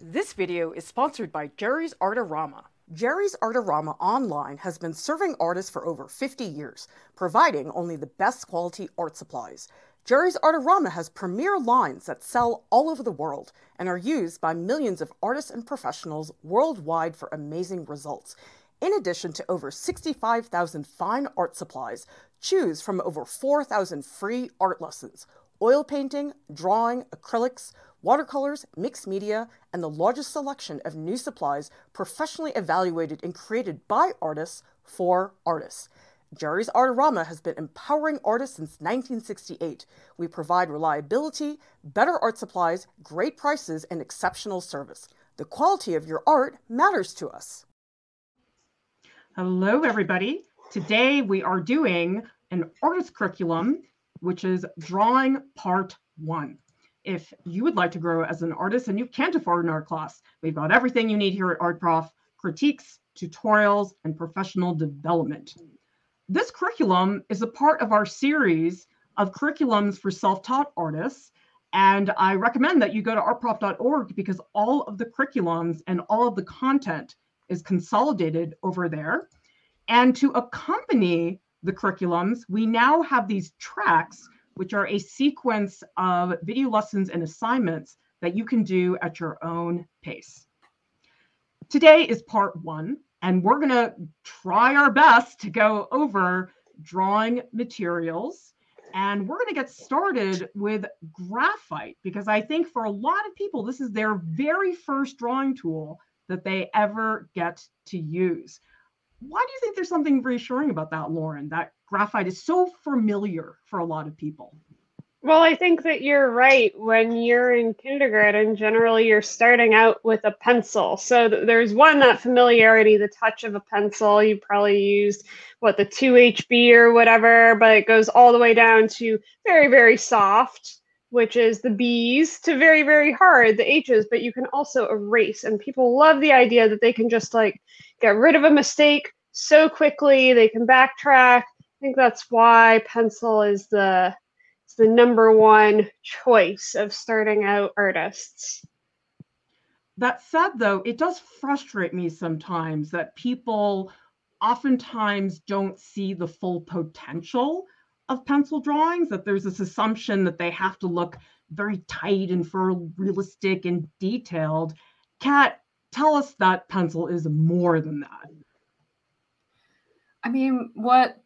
This video is sponsored by Jerry's Artorama. Jerry's Artorama Online has been serving artists for over 50 years, providing only the best quality art supplies. Jerry's Artorama has premier lines that sell all over the world and are used by millions of artists and professionals worldwide for amazing results. In addition to over 65,000 fine art supplies, choose from over 4,000 free art lessons oil painting, drawing, acrylics, watercolors, mixed media, and the largest selection of new supplies professionally evaluated and created by artists for artists. Jerry's Artorama has been empowering artists since 1968. We provide reliability, better art supplies, great prices, and exceptional service. The quality of your art matters to us. Hello, everybody. Today we are doing an artist curriculum, which is drawing part one if you would like to grow as an artist and you can't afford an art class, we've got everything you need here at Art Prof critiques, tutorials, and professional development. This curriculum is a part of our series of curriculums for self taught artists. And I recommend that you go to artprof.org because all of the curriculums and all of the content is consolidated over there. And to accompany the curriculums, we now have these tracks which are a sequence of video lessons and assignments that you can do at your own pace. Today is part one, and we're going to try our best to go over drawing materials. And we're going to get started with graphite because I think for a lot of people, this is their very first drawing tool that they ever get to use. Why do you think there's something reassuring about that, Lauren? That graphite is so familiar for a lot of people. Well, I think that you're right. When you're in kindergarten, generally you're starting out with a pencil. So th- there's one, that familiarity, the touch of a pencil. You probably used what the 2HB or whatever, but it goes all the way down to very, very soft, which is the B's, to very, very hard, the H's, but you can also erase. And people love the idea that they can just like get rid of a mistake so quickly, they can backtrack I think that's why pencil is the the number one choice of starting out artists. That said, though, it does frustrate me sometimes that people oftentimes don't see the full potential of pencil drawings, that there's this assumption that they have to look very tight and for realistic and detailed. Kat, tell us that pencil is more than that. I mean, what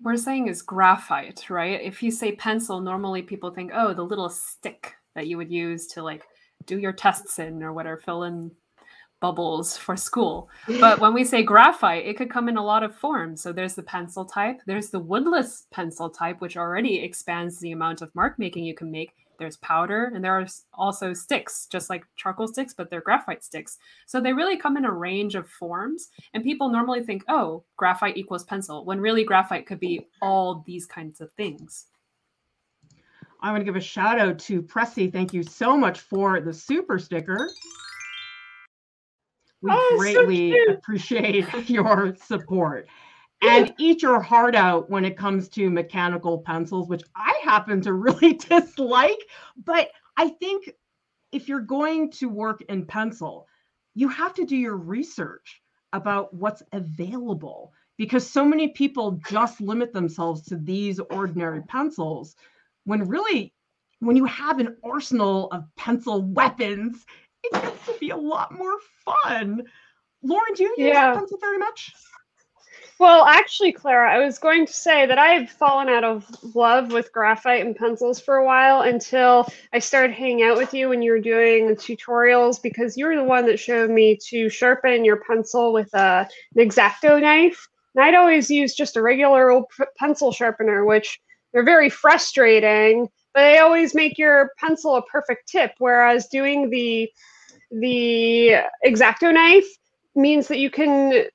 we're saying is graphite, right? If you say pencil, normally people think, oh, the little stick that you would use to like do your tests in or whatever, fill in bubbles for school. But when we say graphite, it could come in a lot of forms. So there's the pencil type, there's the woodless pencil type, which already expands the amount of mark making you can make there's powder and there are also sticks just like charcoal sticks but they're graphite sticks. So they really come in a range of forms and people normally think oh graphite equals pencil when really graphite could be all these kinds of things. I want to give a shout out to pressy. Thank you so much for the super sticker. We oh, greatly so appreciate your support and eat your heart out when it comes to mechanical pencils, which I happen to really dislike. But I think if you're going to work in pencil, you have to do your research about what's available because so many people just limit themselves to these ordinary pencils when really when you have an arsenal of pencil weapons it gets to be a lot more fun lauren do you use yeah. pencil very much well, actually, Clara, I was going to say that I've fallen out of love with graphite and pencils for a while until I started hanging out with you when you were doing the tutorials because you were the one that showed me to sharpen your pencil with a, an X-Acto knife. And I'd always use just a regular old pencil sharpener, which they're very frustrating, but they always make your pencil a perfect tip. Whereas doing the the X-Acto knife means that you can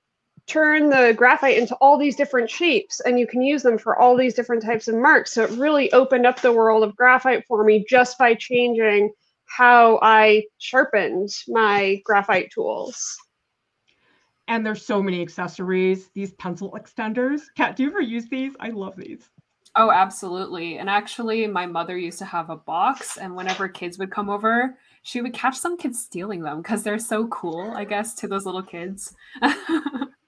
turn the graphite into all these different shapes and you can use them for all these different types of marks. So it really opened up the world of graphite for me just by changing how I sharpened my graphite tools. And there's so many accessories, these pencil extenders. Kat, do you ever use these? I love these. Oh, absolutely. And actually, my mother used to have a box, and whenever kids would come over, she would catch some kids stealing them because they're so cool, I guess, to those little kids.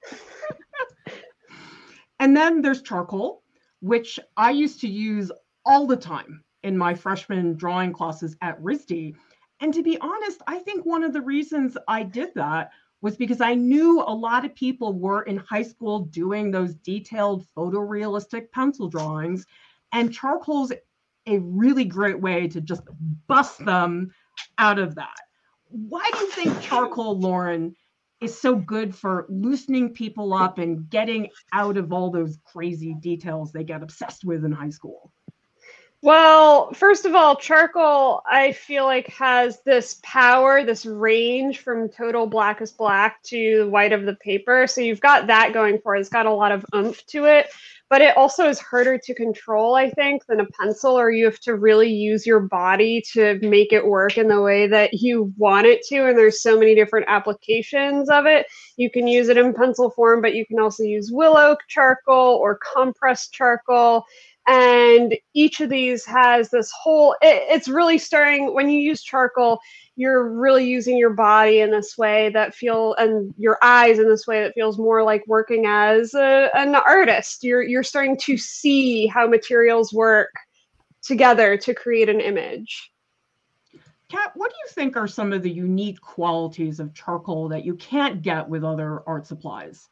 and then there's charcoal, which I used to use all the time in my freshman drawing classes at RISD. And to be honest, I think one of the reasons I did that was because I knew a lot of people were in high school doing those detailed photorealistic pencil drawings, and charcoal's a really great way to just bust them out of that. Why do you think charcoal, Lauren, is so good for loosening people up and getting out of all those crazy details they get obsessed with in high school? Well, first of all, charcoal, I feel like has this power, this range from total blackest black to white of the paper. So you've got that going for it. It's got a lot of oomph to it, but it also is harder to control, I think, than a pencil, or you have to really use your body to make it work in the way that you want it to. And there's so many different applications of it. You can use it in pencil form, but you can also use willow charcoal or compressed charcoal and each of these has this whole it, it's really stirring. When you use charcoal you're really using your body in this way that feel and your eyes in this way that feels more like working as a, an artist. You're you're starting to see how materials work together to create an image. Kat, what do you think are some of the unique qualities of charcoal that you can't get with other art supplies?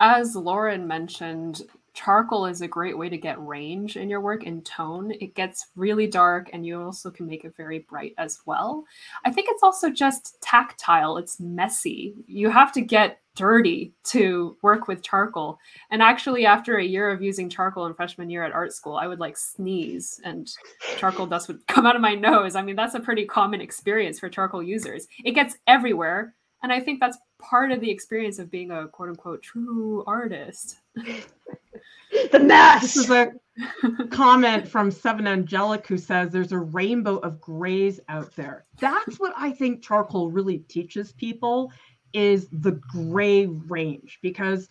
As Lauren mentioned, charcoal is a great way to get range in your work and tone. It gets really dark and you also can make it very bright as well. I think it's also just tactile, it's messy. You have to get dirty to work with charcoal. And actually, after a year of using charcoal in freshman year at art school, I would like sneeze and charcoal dust would come out of my nose. I mean, that's a pretty common experience for charcoal users. It gets everywhere. And I think that's part of the experience of being a quote unquote true artist. the mess. This is a comment from Seven Angelic who says there's a rainbow of grays out there. That's what I think charcoal really teaches people is the gray range because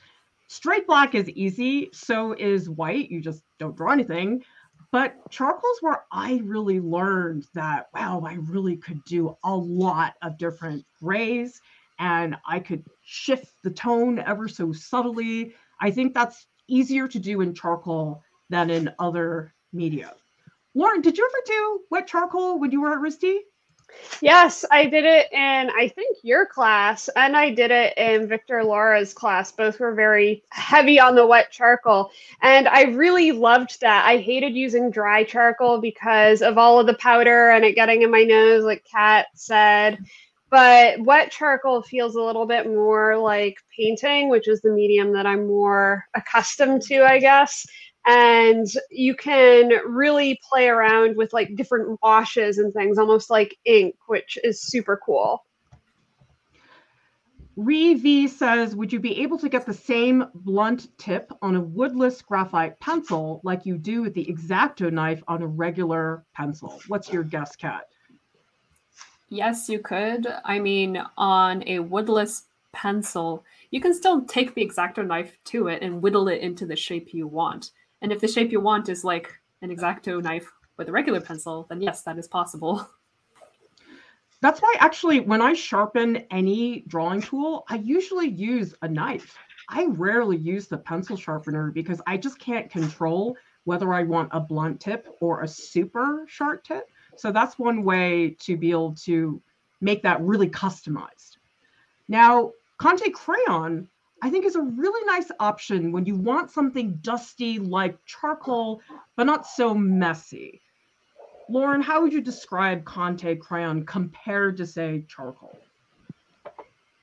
straight black is easy, so is white. You just don't draw anything. But charcoal's where I really learned that wow, I really could do a lot of different grays and I could shift the tone ever so subtly. I think that's easier to do in charcoal than in other media. Lauren, did you ever do wet charcoal when you were at RISD? Yes, I did it in I think your class, and I did it in Victor Laura's class. Both were very heavy on the wet charcoal, and I really loved that. I hated using dry charcoal because of all of the powder and it getting in my nose, like Kat said but wet charcoal feels a little bit more like painting which is the medium that i'm more accustomed to i guess and you can really play around with like different washes and things almost like ink which is super cool Ree V says, would you be able to get the same blunt tip on a woodless graphite pencil like you do with the X-Acto knife on a regular pencil? What's your guess, Kat? Yes, you could. I mean, on a woodless pencil, you can still take the X-Acto knife to it and whittle it into the shape you want. And if the shape you want is like an X-Acto knife with a regular pencil, then yes, that is possible. That's why actually when I sharpen any drawing tool, I usually use a knife. I rarely use the pencil sharpener because I just can't control whether I want a blunt tip or a super sharp tip. So that's one way to be able to make that really customized. Now, Conte Crayon, I think is a really nice option when you want something dusty like charcoal, but not so messy. Lauren, how would you describe Conte Crayon compared to, say, charcoal?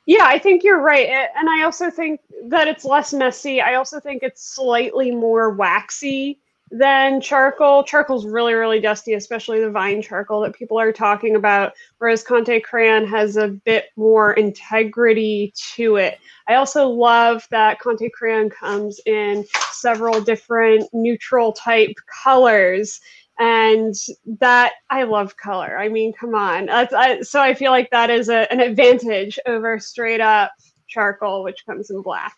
Yeah, I think you're right. And I also think that it's less messy. I also think it's slightly more waxy than charcoal. Charcoal's really, really dusty, especially the vine charcoal that people are talking about, whereas Conte Crayon has a bit more integrity to it. I also love that Conte Crayon comes in several different neutral type colors. And that I love color. I mean, come on. I, so I feel like that is a, an advantage over straight up charcoal, which comes in black.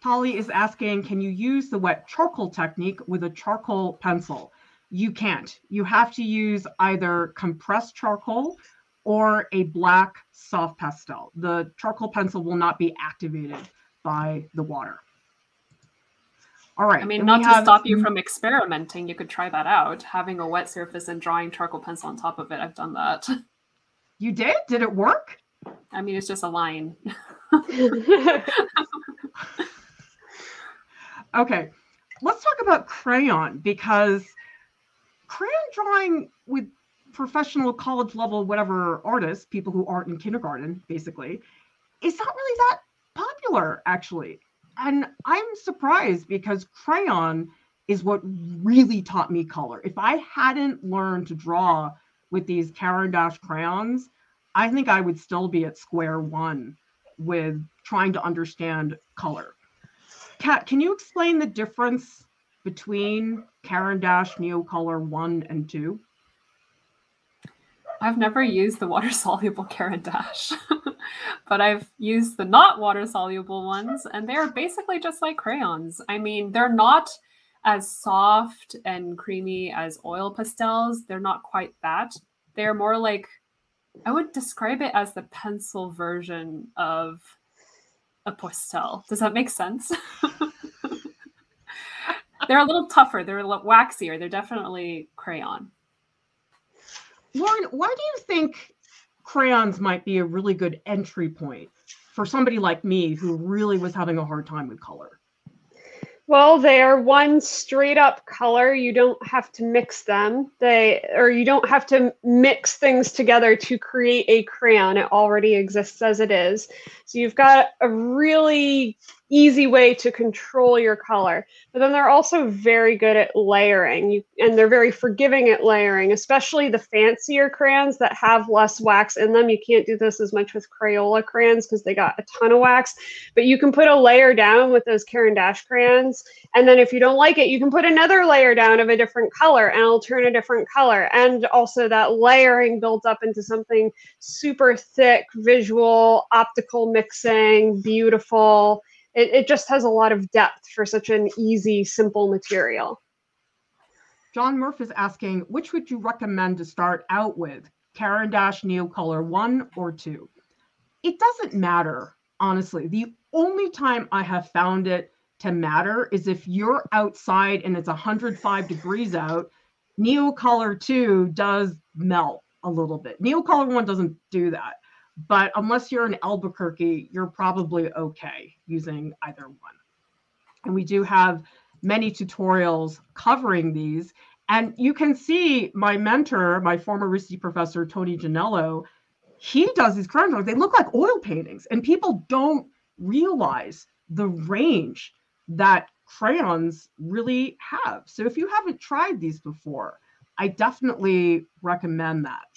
Polly is asking, can you use the wet charcoal technique with a charcoal pencil? you can't. You have to use either compressed charcoal or a black soft pastel. The charcoal pencil will not be activated by the water. All right. I mean, not to have- stop you from experimenting, you could try that out. Having a wet surface and drawing charcoal pencil on top of it. I've done that. You did? Did it work? I mean, it's just a line. Okay, let's talk about crayon because crayon drawing with professional college level, whatever artists, people who aren't in kindergarten, basically, is not really that popular, actually. And I'm surprised because crayon is what really taught me color. If I hadn't learned to draw with these Caran d'Ache crayons, I think I would still be at square one with trying to understand color. Kat, can you explain the difference between Caran d'Ache Neocolor 1 and 2? I've never used the water soluble Caran d'Ache, but I've used the not water soluble ones, and they're basically just like crayons. I mean, they're not as soft and creamy as oil pastels. They're not quite that. They're more like, I would describe it as the pencil version of a pastel. Does that make sense? they're a little tougher. They're a little waxier. They're definitely crayon. Lauren, why do you think crayons might be a really good entry point for somebody like me who really was having a hard time with color? Well, they are one straight up color. You don't have to mix them. They or you don't have to mix things together to create a crayon. It already exists as it is. So you've got a really easy way to control your color. But then they're also very good at layering. You, and they're very forgiving at layering, especially the fancier crayons that have less wax in them. You can't do this as much with Crayola crayons because they got a ton of wax. But you can put a layer down with those Caran d'Ache crayons and then if you don't like it, you can put another layer down of a different color and it'll turn a different color. And also that layering builds up into something super thick, visual, optical mixing, beautiful. It, it just has a lot of depth for such an easy, simple material. John Murph is asking, which would you recommend to start out with? Caran d'Ache Neocolor 1 or 2? It doesn't matter, honestly. The only time I have found it to matter is if you're outside and it's 105 degrees out, Neocolor 2 does melt a little bit. Neocolor 1 doesn't do that. But unless you're in Albuquerque, you're probably okay using either one. And we do have many tutorials covering these. And you can see my mentor, my former RISD professor, Tony Janello, he does these drawings. They look like oil paintings, and people don't realize the range that crayons really have. So if you haven't tried these before, I definitely recommend that.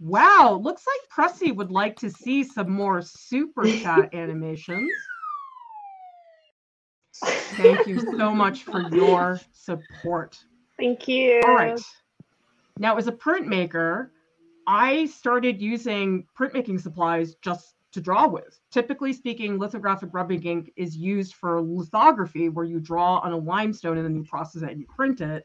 Wow, looks like Pressy would like to see some more super chat animations. Thank you so much for your support. Thank you. All right. Now, as a printmaker, I started using printmaking supplies just to draw with. Typically speaking, lithographic rubbing ink is used for lithography, where you draw on a limestone and then you process it and you print it.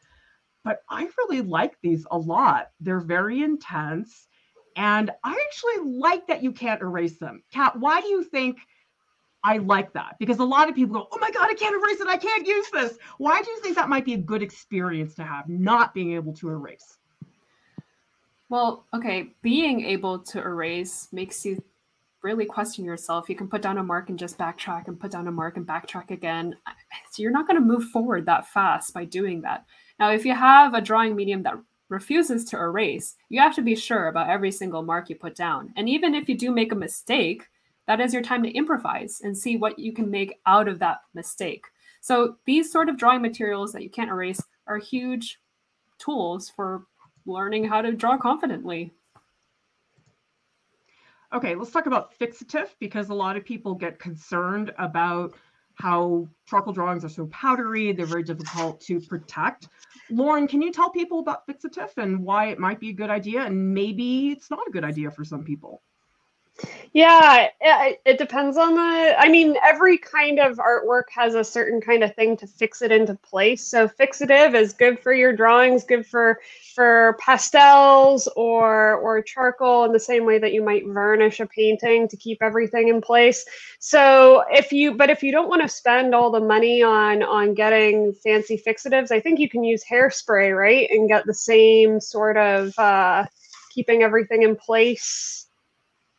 But I really like these a lot. They're very intense. And I actually like that you can't erase them. Kat, why do you think I like that? Because a lot of people go, oh my God, I can't erase it. I can't use this. Why do you think that might be a good experience to have, not being able to erase? Well, okay, being able to erase makes you really question yourself. You can put down a mark and just backtrack and put down a mark and backtrack again. So you're not going to move forward that fast by doing that. Now, if you have a drawing medium that refuses to erase, you have to be sure about every single mark you put down. And even if you do make a mistake, that is your time to improvise and see what you can make out of that mistake. So these sort of drawing materials that you can't erase are huge tools for learning how to draw confidently. Okay, let's talk about fixative because a lot of people get concerned about how charcoal drawings are so powdery, they're very difficult to protect. Lauren, can you tell people about fixative and why it might be a good idea and maybe it's not a good idea for some people? Yeah, it, it, depends on the. I mean, every kind of artwork has a certain kind of thing to fix it into place. So fixative is good for your drawings, good for for pastels or or charcoal in the same way that you might varnish a painting to keep everything in place. So if you, but if you don't want to spend all the money on on getting fancy fixatives, I think you can use hairspray, right, and get the same sort of uh, keeping everything in place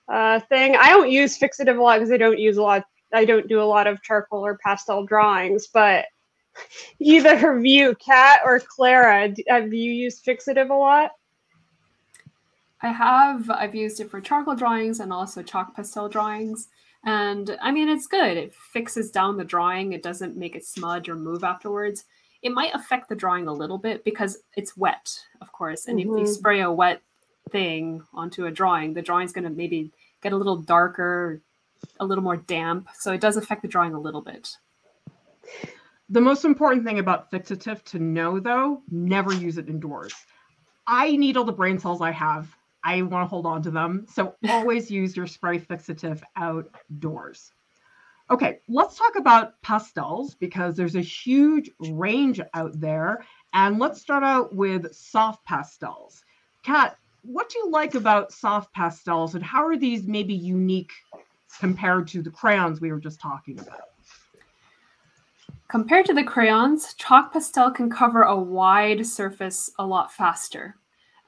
uh, thing. I don't use fixative a lot because I don't use a lot. I don't do a lot of charcoal or pastel drawings, but either of you, Kat or Clara, have you used fixative a lot? I have. I've used it for charcoal drawings and also chalk pastel drawings. And I mean, it's good. It fixes down the drawing. It doesn't make it smudge or move afterwards. It might affect the drawing a little bit because it's wet, of course. And mm-hmm. if you mm-hmm. spray a wet thing onto a drawing, the drawing's going to maybe get a little darker, a little more damp. So it does affect the drawing a little bit. The most important thing about fixative to know, though, never use it indoors. I need all the brain cells I have. I want to hold on to them. So always use your spray fixative outdoors. Okay, let's talk about pastels because there's a huge range out there. And let's start out with soft pastels. Kat, what do you like about soft pastels and how are these maybe unique compared to the crayons we were just talking about? Compared to the crayons, chalk pastel can cover a wide surface a lot faster.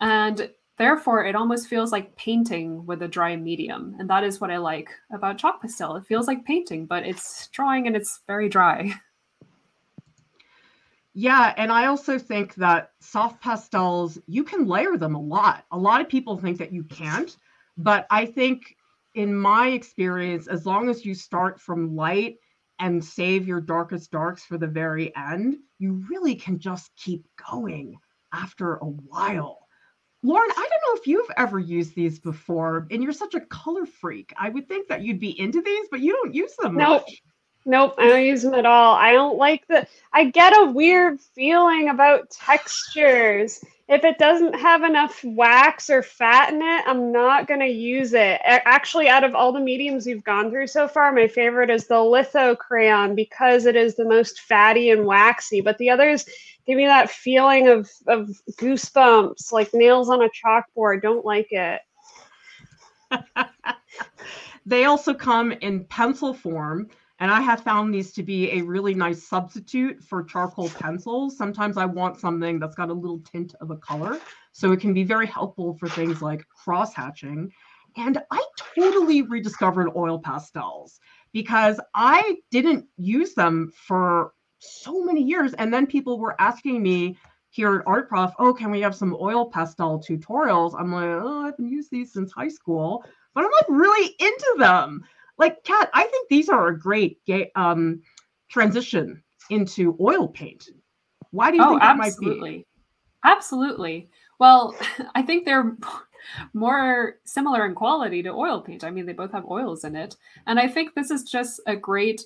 And therefore, it almost feels like painting with a dry medium. And that is what I like about chalk pastel. It feels like painting, but it's drawing and it's very dry. Yeah, and I also think that soft pastels, you can layer them a lot. A lot of people think that you can't, but I think in my experience, as long as you start from light and save your darkest darks for the very end, you really can just keep going after a while. Lauren, I don't know if you've ever used these before, and you're such a color freak. I would think that you'd be into these, but you don't use them nope. much. Nope, I don't use them at all. I don't like the. I get a weird feeling about textures. If it doesn't have enough wax or fat in it, I'm not going to use it. Actually, out of all the mediums we've gone through so far, my favorite is the litho crayon because it is the most fatty and waxy. But the others give me that feeling of, of goosebumps, like nails on a chalkboard. Don't like it. they also come in pencil form and I have found these to be a really nice substitute for charcoal pencils. Sometimes I want something that's got a little tint of a color. So it can be very helpful for things like cross hatching. And I totally rediscovered oil pastels because I didn't use them for so many years. And then people were asking me here at Art Prof, oh, can we have some oil pastel tutorials? I'm like, oh, I haven't used these since high school, but I'm like really into them like Kat, I think these are a great um, transition into oil paint. Why do you oh, think that absolutely. might be? Absolutely. Well, I think they're more similar in quality to oil paint. I mean, they both have oils in it. And I think this is just a great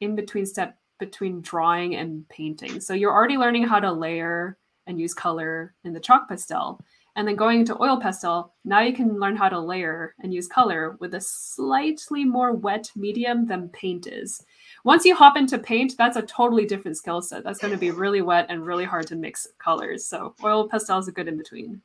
in between step between drawing and painting. So you're already learning how to layer and use color in the chalk pastel. And then going into oil pastel, now you can learn how to layer and use color with a slightly more wet medium than paint is. Once you hop into paint, that's a totally different skill set. That's going to be really wet and really hard to mix colors. So oil pastel is a good in between.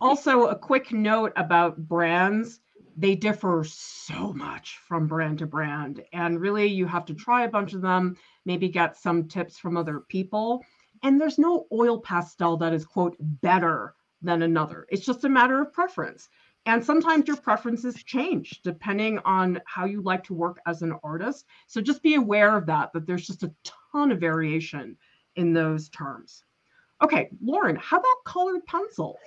Also, a quick note about brands. They differ so much from brand to brand. And really, you have to try a bunch of them, maybe get some tips from other people. And there's no oil pastel that is, quote, better than another. It's just a matter of preference. And sometimes your preferences change depending on how you like to work as an artist. So just be aware of that, that there's just a ton of variation in those terms. Okay, Lauren, how about colored pencil?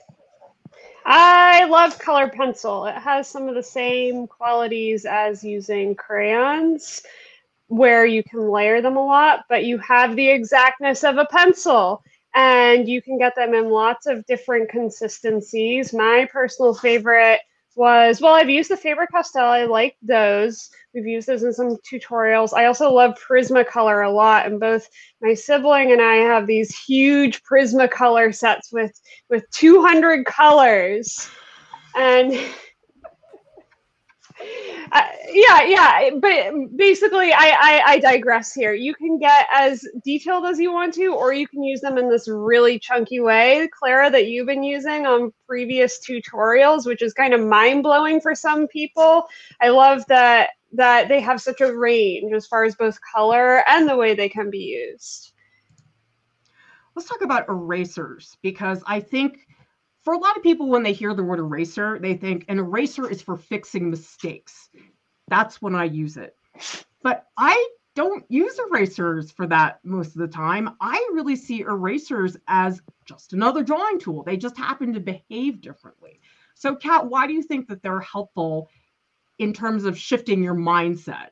I love colored pencil. It has some of the same qualities as using crayons where you can layer them a lot, but you have the exactness of a pencil and you can get them in lots of different consistencies. My personal favorite was well, I've used the Faber Castell. I like those. We've used those in some tutorials. I also love Prismacolor a lot, and both my sibling and I have these huge Prismacolor sets with with 200 colors, and Uh, yeah, yeah, but basically, I, I I digress here. You can get as detailed as you want to, or you can use them in this really chunky way, Clara, that you've been using on previous tutorials, which is kind of mind blowing for some people. I love that that they have such a range as far as both color and the way they can be used. Let's talk about erasers because I think for a lot of people, when they hear the word eraser, they think an eraser is for fixing mistakes. That's when I use it. But I don't use erasers for that most of the time. I really see erasers as just another drawing tool. They just happen to behave differently. So, Kat, why do you think that they're helpful in terms of shifting your mindset?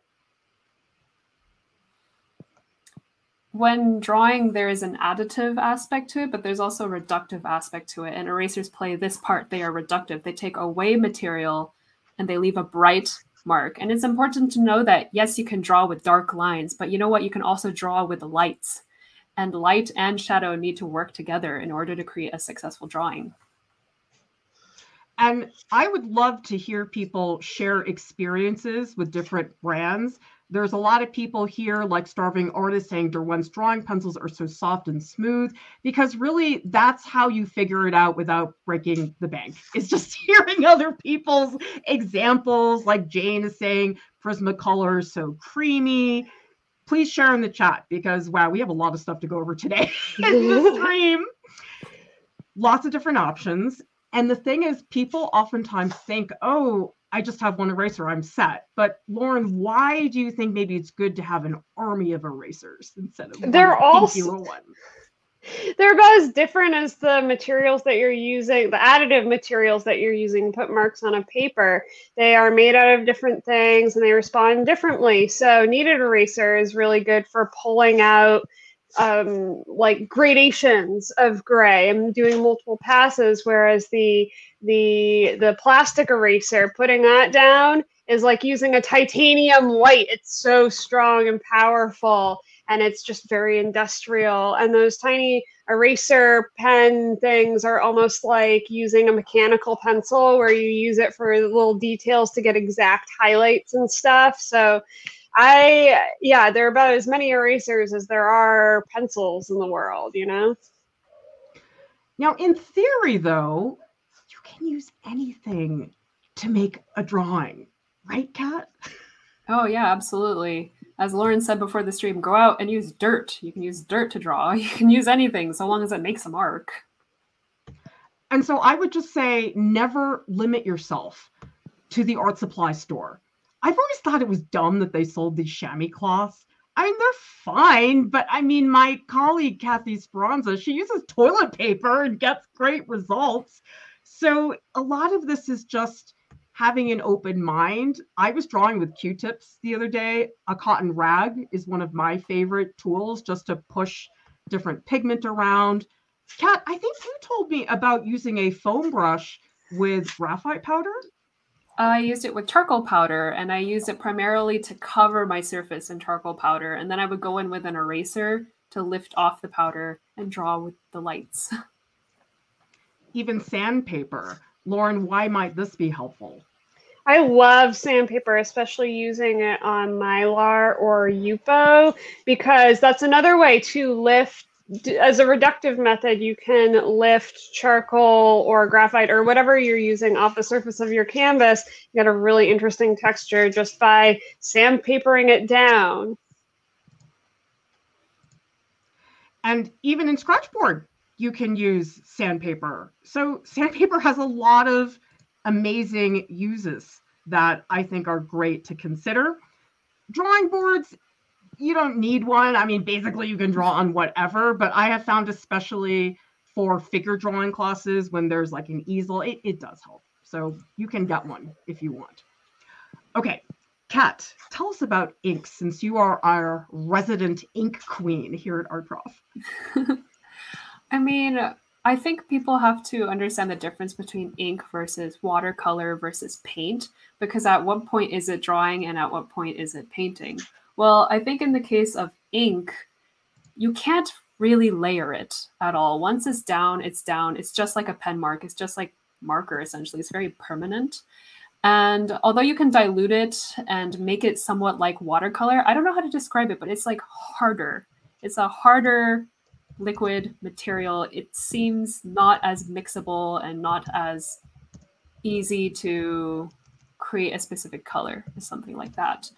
When drawing there is an additive aspect to it but there's also a reductive aspect to it. And erasers play this part. They are reductive. They take away material and they leave a bright mark. And it's important to know that yes you can draw with dark lines but you know what? You can also draw with lights. And light and shadow need to work together in order to create a successful drawing. And I would love to hear people share experiences with different brands there's a lot of people here, like Starving Artist, saying Derwent's drawing pencils are so soft and smooth because really that's how you figure it out without breaking the bank. It's just hearing other people's examples, like Jane is saying Prismacolor is so creamy. Please share in the chat because wow, we have a lot of stuff to go over today in the stream. Lots of different options. And the thing is, people oftentimes think, oh, I just have one eraser, I'm set. But Lauren, why do you think maybe it's good to have an army of erasers instead of they're all one? They're about as different as the materials that you're using, the additive materials that you're using to put marks on a paper. They are made out of different things and they respond differently. So, kneaded eraser is really good for pulling out um, like gradations of gray and doing multiple passes, whereas the the the plastic eraser, putting that down is like using a titanium white. It's so strong and powerful, and it's just very industrial. And those tiny eraser pen things are almost like using a mechanical pencil, where you use it for little details to get exact highlights and stuff. So I yeah, there are about as many erasers as there are pencils in the world, you know. Now, in theory, though, you can use anything to make a drawing, right, Kat? Oh yeah, absolutely. As Lauren said before the stream, go out and use dirt. You can use dirt to draw. You can use anything so long as it makes a mark. And so I would just say never limit yourself to the art supply store. I've always thought it was dumb that they sold these chamois cloths. I mean, they're fine, but I mean, my colleague Kathy Speranza, she uses toilet paper and gets great results. So a lot of this is just having an open mind. I was drawing with Q-tips the other day. A cotton rag is one of my favorite tools just to push different pigment around. Kat, I think you told me about using a foam brush with graphite powder. I used it with charcoal powder and I used it primarily to cover my surface in charcoal powder. And then I would go in with an eraser to lift off the powder and draw with the lights. Even sandpaper. Lauren, why might this be helpful? I love sandpaper, especially using it on mylar or Yupo, because that's another way to lift as a reductive method, you can lift charcoal or graphite or whatever you're using off the surface of your canvas. You get a really interesting texture just by sandpapering it down. And even in Scratchboard, you can use sandpaper. So sandpaper has a lot of amazing uses that I think are great to consider. Drawing boards, you don't need one. I mean, basically, you can draw on whatever, but I have found, especially for figure drawing classes, when there's like an easel, it, it does help. So you can get one if you want. Okay, Kat, tell us about ink since you are our resident ink queen here at Art Prof. I mean, I think people have to understand the difference between ink versus watercolor versus paint because at what point is it drawing and at what point is it painting? Well, I think in the case of ink, you can't really layer it at all. Once it's down, it's down. It's just like a pen mark. It's just like marker essentially. It's very permanent. And although you can dilute it and make it somewhat like watercolor, I don't know how to describe it, but it's like harder. It's a harder liquid material. It seems not as mixable and not as easy to create a specific color or something like that.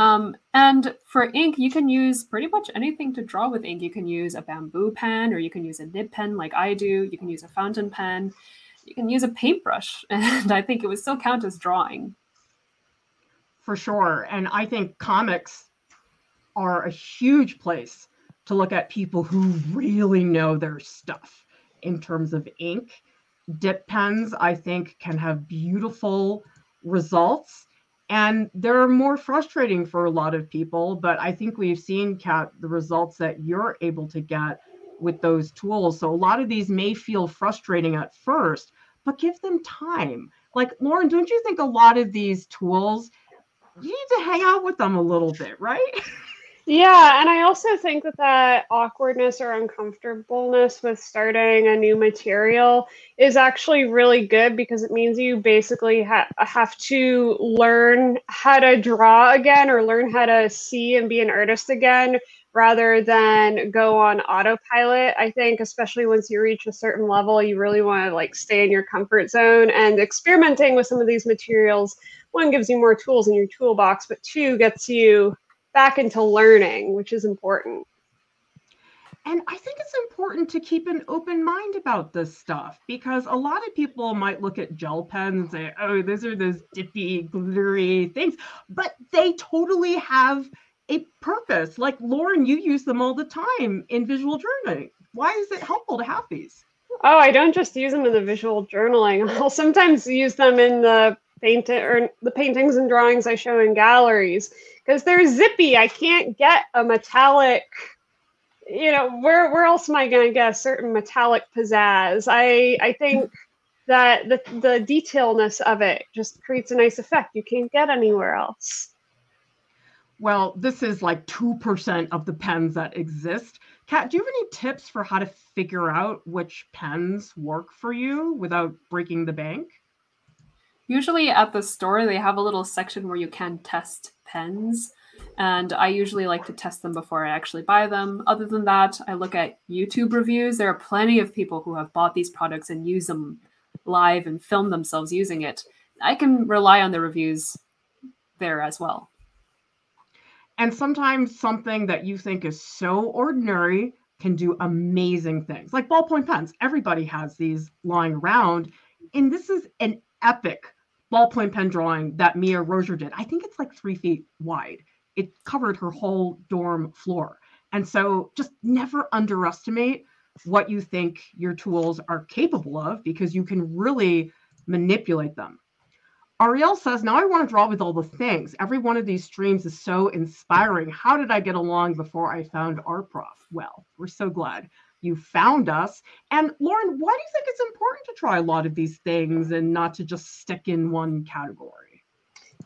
Um, and for ink, you can use pretty much anything to draw with ink. You can use a bamboo pen or you can use a nib pen like I do. You can use a fountain pen. You can use a paintbrush. And I think it would still count as drawing. For sure. And I think comics are a huge place to look at people who really know their stuff in terms of ink. Dip pens, I think, can have beautiful results and they're more frustrating for a lot of people but i think we've seen kat the results that you're able to get with those tools. So a lot of these may feel frustrating at first but give them time. Like lauren don't you think a lot of these tools you need to hang out with them a little bit right Yeah, and I also think that that awkwardness or uncomfortableness with starting a new material is actually really good because it means you basically ha- have to learn how to draw again or learn how to see and be an artist again rather than go on autopilot. I think especially once you reach a certain level, you really want to like stay in your comfort zone and experimenting with some of these materials one gives you more tools in your toolbox, but two gets you back into learning, which is important. And I think it's important to keep an open mind about this stuff because a lot of people might look at gel pens and say, oh, those are those dippy, glittery things, but they totally have a purpose. Like Lauren, you use them all the time in visual journaling. Why is it helpful to have these? Oh, I don't just use them in the visual journaling. I'll sometimes use them in the paint or the paintings and drawings I show in galleries because they're zippy. I can't get a metallic. You know, where where else am I going to get a certain metallic pizzazz? I I think that the the detailness of it just creates a nice effect you can't get anywhere else. Well, this is like 2% of the pens that exist. Kat, do you have any tips for how to figure out which pens work for you without breaking the bank? Usually at the store, they have a little section where you can test pens. And I usually like to test them before I actually buy them. Other than that, I look at YouTube reviews. There are plenty of people who have bought these products and use them live and film themselves using it. I can rely on the reviews there as well. And sometimes something that you think is so ordinary can do amazing things, like ballpoint pens. Everybody has these lying around. And this is an epic ballpoint pen drawing that Mia Rozier did. I think it's like three feet wide. It covered her whole dorm floor. And so just never underestimate what you think your tools are capable of because you can really manipulate them. Ariel says, Now I want to draw with all the things. Every one of these streams is so inspiring. How did I get along before I found Art Prof? Well, we're so glad you found us. And Lauren, why do you think it's important to try a lot of these things and not to just stick in one category?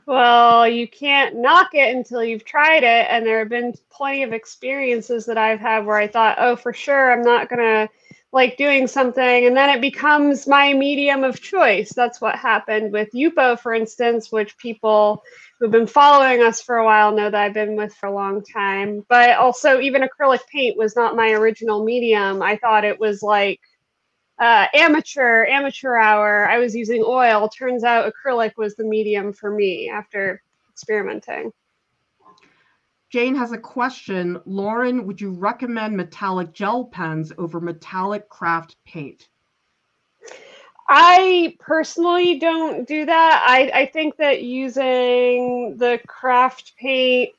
Well, you can't knock it until you've tried it. And there have been plenty of experiences that I've had where I thought, oh, for sure, I'm not going to like doing something. And then it becomes my medium of choice. That's what happened with Yupo, for instance, which people who've been following us for a while know that I've been with for a long time. But also, even acrylic paint was not my original medium. I thought it was like uh, amateur, amateur hour. I was using oil. Turns out acrylic was the medium for me after experimenting. Jane has a question. Lauren, would you recommend metallic gel pens over metallic craft paint? I personally don't do that. I, I think that using the craft paint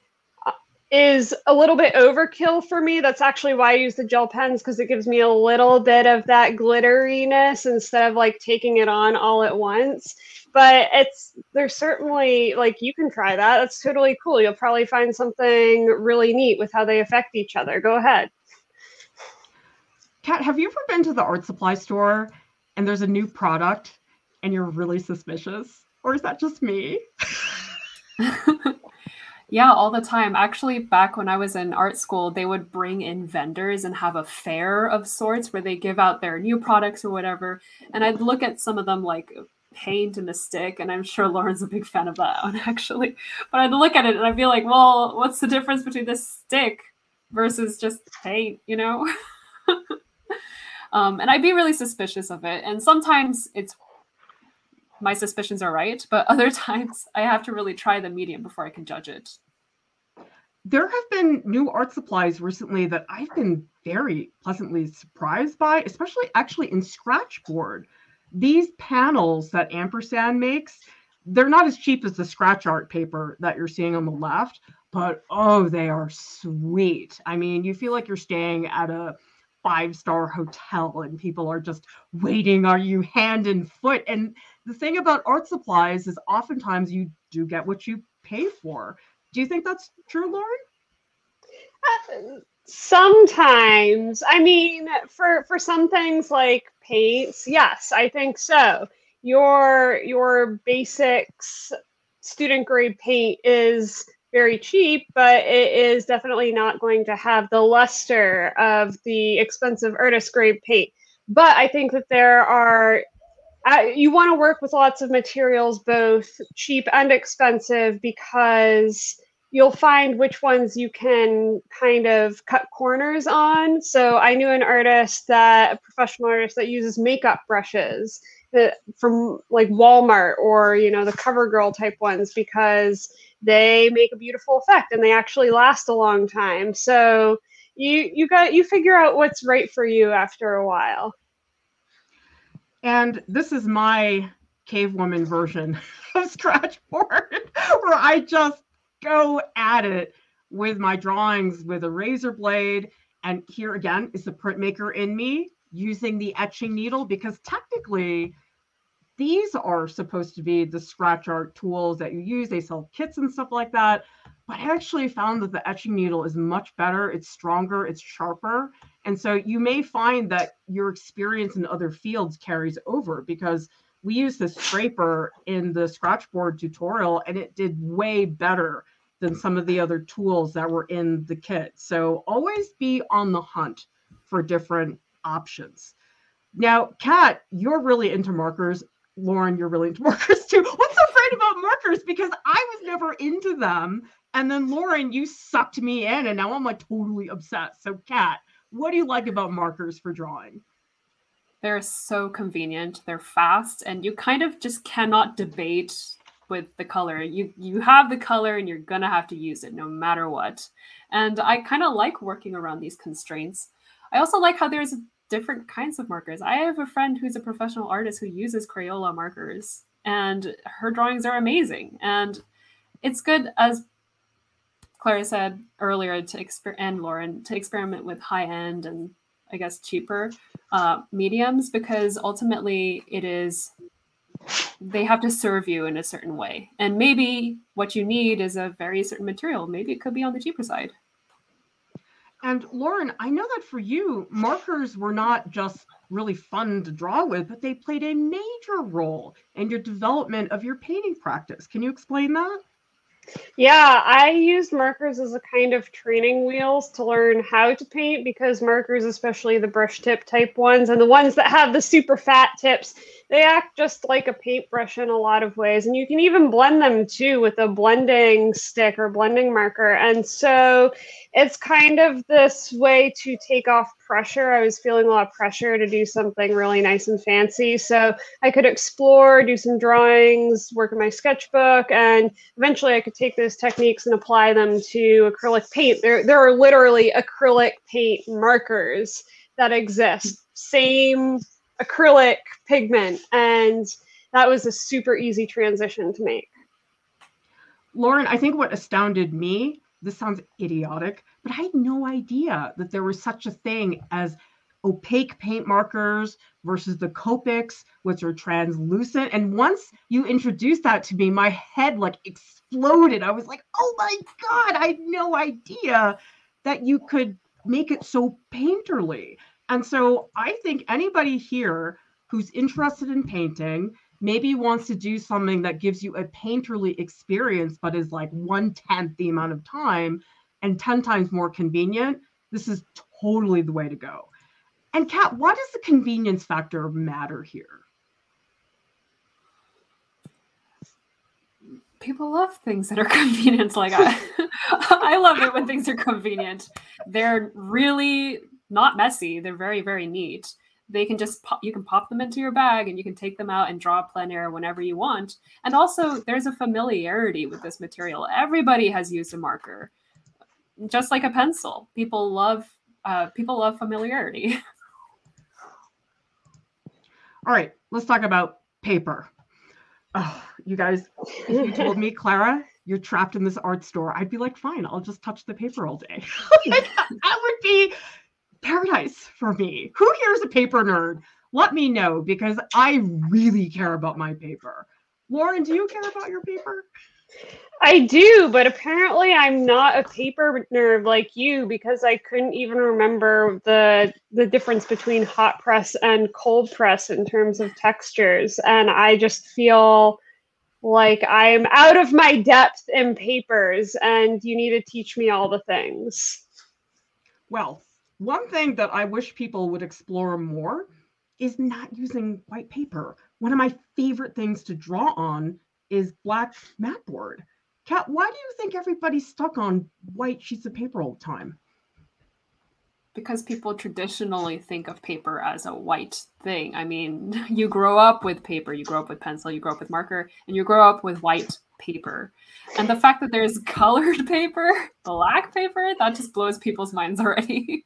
uh, is a little bit overkill for me. That's actually why I use the gel pens because it gives me a little bit of that glitteriness instead of like taking it on all at once. But it's there's certainly like you can try that. That's totally cool. You'll probably find something really neat with how they affect each other. Go ahead. Kat, have you ever been to the art supply store and there's a new product and you're really suspicious? Or is that just me? yeah, all the time. Actually, back when I was in art school, they would bring in vendors and have a fair of sorts where they give out their new products or whatever. And I'd look at some of them like paint and a stick, and I'm sure Lauren's a big fan of that one actually. But I'd look at it and I'd be like, well, what's the difference between this stick versus just paint, you know? um, and I'd be really suspicious of it. And sometimes it's my suspicions are right, but other times I have to really try the medium before I can judge it. There have been new art supplies recently that I've been very pleasantly surprised by, especially actually in Scratchboard. These panels that Ampersand makes, they're not as cheap as the scratch art paper that you're seeing on the left, but oh, they are sweet. I mean, you feel like you're staying at a five star hotel and people are just waiting on you hand and foot. And the thing about art supplies is oftentimes you do get what you pay for. Do you think that's true, Lauren? Uh, sometimes. I mean, for for some things like paints, yes, I think so. Your your basics student grade paint is very cheap, but it is definitely not going to have the luster of the expensive artist grade paint. But I think that there are uh, you want to work with lots of materials, both cheap and expensive, because you'll find which ones you can kind of cut corners on. So I knew an artist that a professional artist that uses makeup brushes that from like Walmart or you know the CoverGirl type ones because they make a beautiful effect and they actually last a long time. So you you got you figure out what's right for you after a while. And this is my cave woman version of Scratchboard, where I just go at it with my drawings with a razor blade. And here again is the printmaker in me using the etching needle because technically these are supposed to be the scratch art tools that you use. They sell kits and stuff like that. But I actually found that the etching needle is much better. It's stronger, it's sharper. And so you may find that your experience in other fields carries over because we used the scraper in the scratchboard tutorial and it did way better than some of the other tools that were in the kit. So always be on the hunt for different options. Now, Kat, you're really into markers. Lauren, you're really into markers too. What's so great about markers? Because I was never into them. And then Lauren, you sucked me in, and now I'm like totally obsessed. So, Kat, what do you like about markers for drawing? They're so convenient, they're fast, and you kind of just cannot debate with the color. You you have the color and you're gonna have to use it no matter what. And I kind of like working around these constraints. I also like how there's different kinds of markers. I have a friend who's a professional artist who uses Crayola markers, and her drawings are amazing. And it's good as Clara said earlier to exper- and Lauren to experiment with high end and I guess cheaper uh, mediums because ultimately it is they have to serve you in a certain way and maybe what you need is a very certain material maybe it could be on the cheaper side and lauren i know that for you markers were not just really fun to draw with but they played a major role in your development of your painting practice. Can you explain that? Yeah, I used markers as a kind of training wheels to learn how to paint because markers, especially the brush tip type ones and the ones that have the super fat tips, they act just like a paintbrush in a lot of ways. And you can even blend them too with a blending stick or blending marker. And so it's kind of this way to take off pressure. I was feeling a lot of pressure to do something really nice and fancy. So I could explore, do some drawings, work in my sketchbook, and eventually I could take those techniques and apply them to acrylic paint. There, there are literally acrylic paint markers that exist. Same acrylic pigment. And that was a super easy transition to make. Lauren, I think what astounded me, this sounds idiotic, but I had no idea that there was such a thing as opaque paint markers versus the Copics, which are translucent. And once you introduced that to me, my head like exploded. I was like, oh my God, I had no idea that you could make it so painterly. And so I think anybody here who's interested in painting maybe wants to do something that gives you a painterly experience, but is like one tenth the amount of time and 10 times more convenient, this is totally the way to go. And Kat, why does the convenience factor matter here? people love things that are convenient. Like I, I love it when things are convenient. They're really not messy. They're very, very neat. They can just pop, you can pop them into your bag and you can take them out and draw plein air whenever you want. And also, there's a familiarity with this material. Everybody has used a marker, just like a pencil. People love uh, people love familiarity. All right, let's talk about paper. Oh, you guys, if you told me, Clara, you're trapped in this art store, I'd be like, fine, I'll just touch the paper all day. that would be paradise for me. Who here is a paper nerd? Let me know because I really care about my paper. Lauren, do you care about your paper? I do, but apparently I'm not a paper nerd like you because I couldn't even remember the the difference between hot press and cold press in terms of textures and I just feel like I'm out of my depth in papers and you need to teach me all the things. Well, one thing that I wish people would explore more is not using white paper. One of my favorite things to draw on is black mat board. Kat, why do you think everybody's stuck on white sheets of paper all the time? Because people traditionally think of paper as a white thing. I mean, you grow up with paper, you grow up with pencil, you grow up with marker, and you grow up with white paper. And the fact that there's colored paper, black paper, that just blows people's minds already.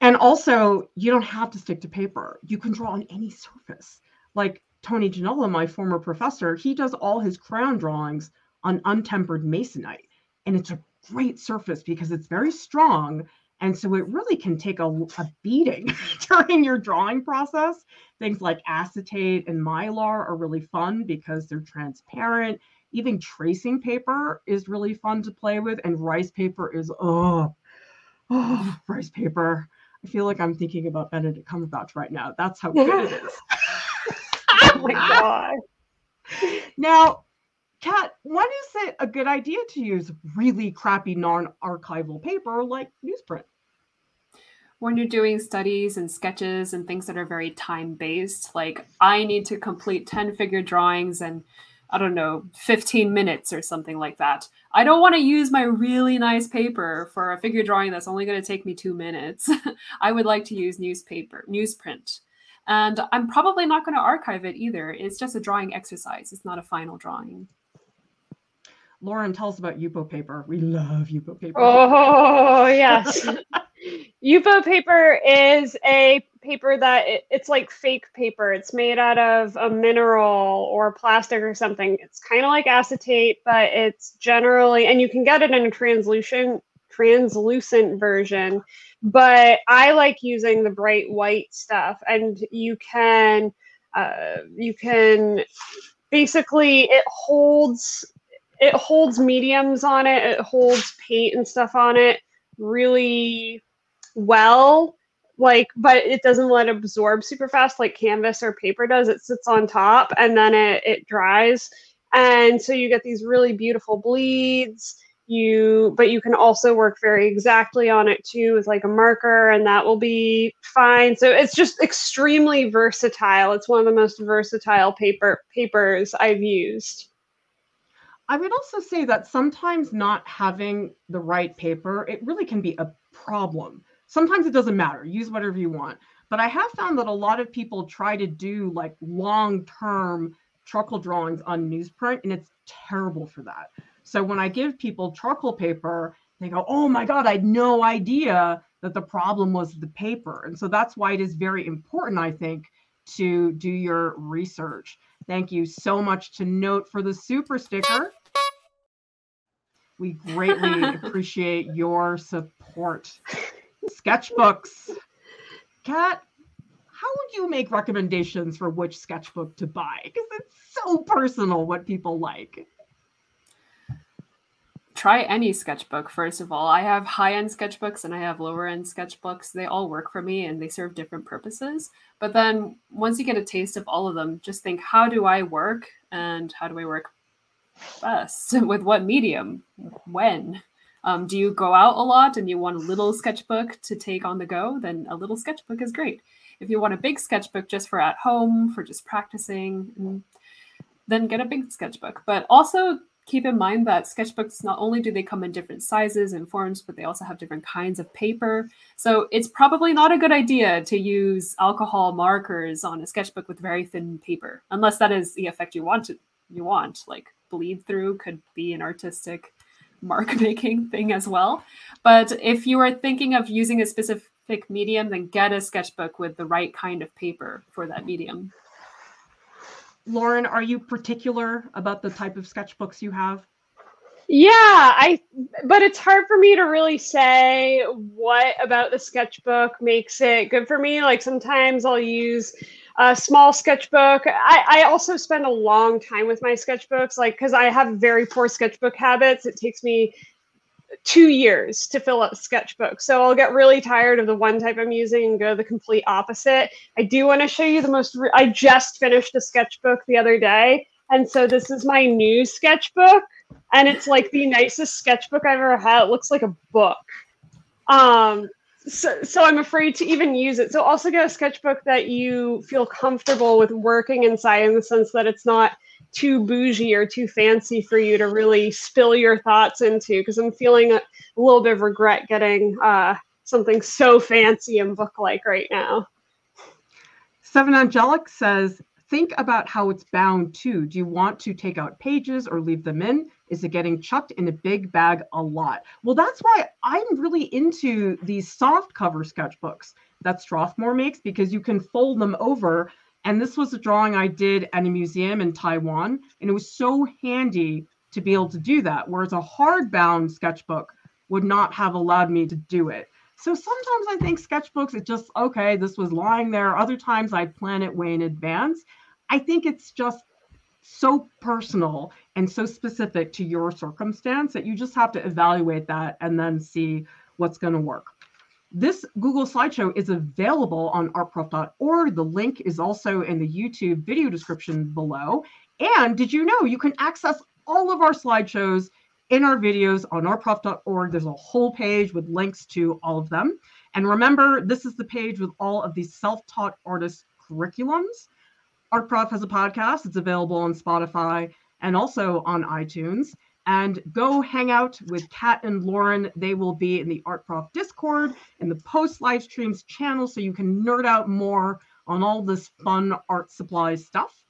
And also, you don't have to stick to paper. You can draw on any surface. Like Tony Janella, my former professor, he does all his crayon drawings on untempered masonite. And it's a great surface because it's very strong. And so it really can take a, a beating during your drawing process. Things like acetate and mylar are really fun because they're transparent. Even tracing paper is really fun to play with. And rice paper is, oh, oh, rice paper. I feel like I'm thinking about Benedict Cumberbatch right now. That's how good it is. oh my god. Now, Kat, when is it a good idea to use really crappy non-archival paper like newsprint? When you're doing studies and sketches and things that are very time-based, like I need to complete 10 figure drawings and I don't know, 15 minutes or something like that. I don't want to use my really nice paper for a figure drawing that's only going to take me two minutes. I would like to use newspaper, newsprint. And I'm probably not going to archive it either. It's just a drawing exercise, it's not a final drawing. Lauren, tell us about Yupo paper. We love Yupo paper. Oh, yes. Yupo paper is a paper that it, it's like fake paper. It's made out of a mineral or plastic or something. It's kind of like acetate, but it's generally and you can get it in a translucent translucent version. But I like using the bright white stuff, and you can uh, you can basically it holds it holds mediums on it. It holds paint and stuff on it really well like but it doesn't let absorb super fast like canvas or paper does. It sits on top and then it, it dries. And so you get these really beautiful bleeds. You but you can also work very exactly on it too with like a marker and that will be fine. So it's just extremely versatile. It's one of the most versatile paper papers i've used. I would also say that sometimes not having the right paper it really can be a problem sometimes it doesn't matter use whatever you want. But i have found that a lot of people try to do like long term charcoal drawings on newsprint and it's terrible for that. So when i give people charcoal paper they go oh my god i had no idea that the problem was the paper. And so that's why it is very important i think to do your research. Thank you so much to note for the super sticker. We greatly appreciate your support sketchbooks. Kat, how would you make recommendations for which sketchbook to buy? Because it's so personal what people like. Try any sketchbook, first of all. I have high end sketchbooks and I have lower end sketchbooks. They all work for me and they serve different purposes. But then once you get a taste of all of them, just think how do I work and how do I work best? With what medium? When? Um, do you go out a lot and you want a little sketchbook to take on the go? Then a little sketchbook is great. If you want a big sketchbook just for at home, for just practicing, mm, then get a big sketchbook. But also keep in mind that sketchbooks not only do they come in different sizes and forms, but they also have different kinds of paper. So it's probably not a good idea to use alcohol markers on a sketchbook with very thin paper, unless that is the effect you want to you want. Like bleed through could be an artistic mark making thing as well. But if you are thinking of using a specific medium, then get a sketchbook with the right kind of paper for that medium. Lauren, are you particular about the type of sketchbooks you have? Yeah, I but it's hard for me to really say what about the sketchbook makes it good for me. Like sometimes I'll use a small sketchbook. I, I also spend a long time with my sketchbooks, like because I have very poor sketchbook habits. It takes me two years to fill up sketchbook. So I'll get really tired of the one type I'm using and go the complete opposite. I do want to show you the most, I just finished a sketchbook the other day. And so this is my new sketchbook. And it's like the nicest sketchbook I've ever had. It looks like a book. Um, so, so I'm afraid to even use it. So also get a sketchbook that you feel comfortable with working inside in the sense that it's not too bougie or too fancy for you to really spill your thoughts into because i'm feeling a, a, little bit of regret getting uh, something so fancy and book like right now seven angelic says think about how it's bound too do you want to take out pages or leave them in is it getting chucked in a big bag a lot well that's why i'm really into these soft cover sketchbooks that strathmore makes because you can fold them over and this was a drawing I did at a museum in Taiwan. And it was so handy to be able to do that, whereas a hardbound sketchbook would not have allowed me to do it. So sometimes I think sketchbooks, it just, okay, this was lying there. Other times I'd plan it way in advance. I think it's just so personal and so specific to your circumstance that you just have to evaluate that and then see what's going to work. This Google slideshow is available on artprof.org. The link is also in the YouTube video description below. And did you know you can access all of our slideshows in our videos on artprof.org? There's a whole page with links to all of them. And remember, this is the page with all of these self-taught artist curriculums. ArtProf has a podcast. It's available on Spotify and also on iTunes and go hang out with Kat and Lauren. They will be in the Art Prof Discord in the post live streams channel so you can nerd out more on all this fun art supply stuff.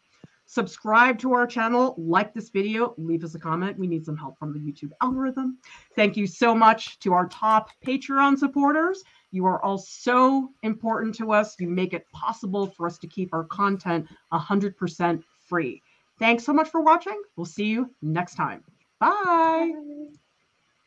Subscribe to our channel, like this video, leave us a comment. We need some help from the YouTube algorithm. Thank you so much to our top Patreon supporters. You are all so important to us. You make it possible for us to keep our content 100% free. Thanks so much for watching. We'll see you next time. Bye.